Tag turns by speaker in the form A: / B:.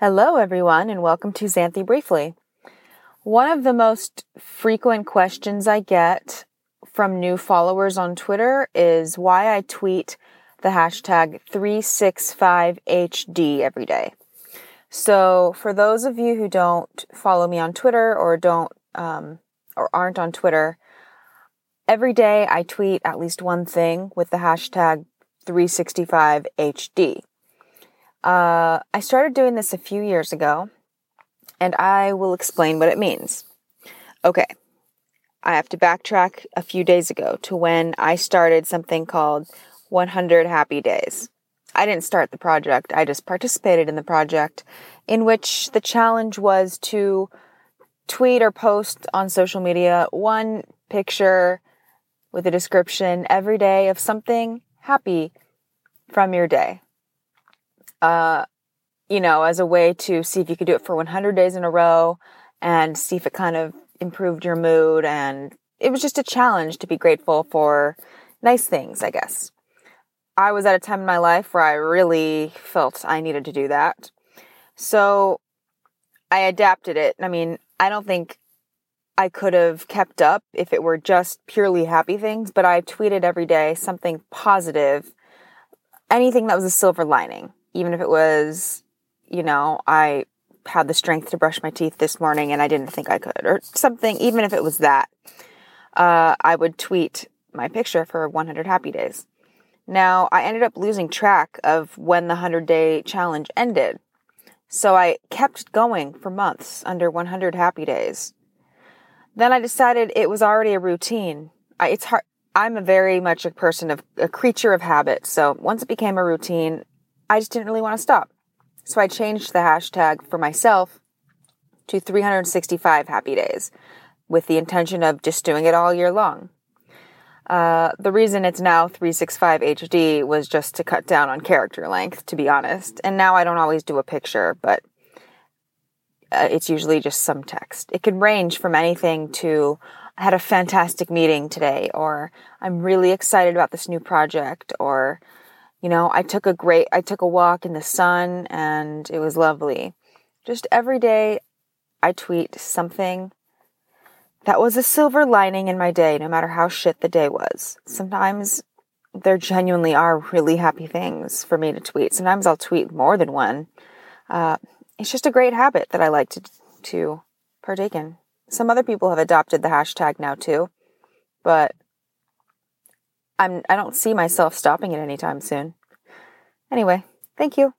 A: Hello, everyone, and welcome to Xanthi Briefly. One of the most frequent questions I get from new followers on Twitter is why I tweet the hashtag 365HD every day. So, for those of you who don't follow me on Twitter or don't um, or aren't on Twitter, every day I tweet at least one thing with the hashtag 365HD. Uh, I started doing this a few years ago, and I will explain what it means. Okay, I have to backtrack a few days ago to when I started something called 100 Happy Days. I didn't start the project, I just participated in the project, in which the challenge was to tweet or post on social media one picture with a description every day of something happy from your day uh, you know, as a way to see if you could do it for 100 days in a row and see if it kind of improved your mood. And it was just a challenge to be grateful for nice things, I guess. I was at a time in my life where I really felt I needed to do that. So I adapted it. I mean, I don't think I could have kept up if it were just purely happy things, but I tweeted every day something positive, anything that was a silver lining even if it was, you know, I had the strength to brush my teeth this morning and I didn't think I could, or something, even if it was that, uh, I would tweet my picture for 100 happy days. Now, I ended up losing track of when the 100 day challenge ended. So I kept going for months under 100 happy days. Then I decided it was already a routine. I, it's hard. I'm a very much a person of a creature of habit. So once it became a routine, I just didn't really want to stop. So I changed the hashtag for myself to 365 happy days with the intention of just doing it all year long. Uh, the reason it's now 365 HD was just to cut down on character length, to be honest. And now I don't always do a picture, but uh, it's usually just some text. It can range from anything to I had a fantastic meeting today, or I'm really excited about this new project, or you know, I took a great, I took a walk in the sun and it was lovely. Just every day I tweet something that was a silver lining in my day, no matter how shit the day was. Sometimes there genuinely are really happy things for me to tweet. Sometimes I'll tweet more than one. Uh, it's just a great habit that I like to to partake in. Some other people have adopted the hashtag now too, but I'm I don't see myself stopping it anytime soon. Anyway, thank you.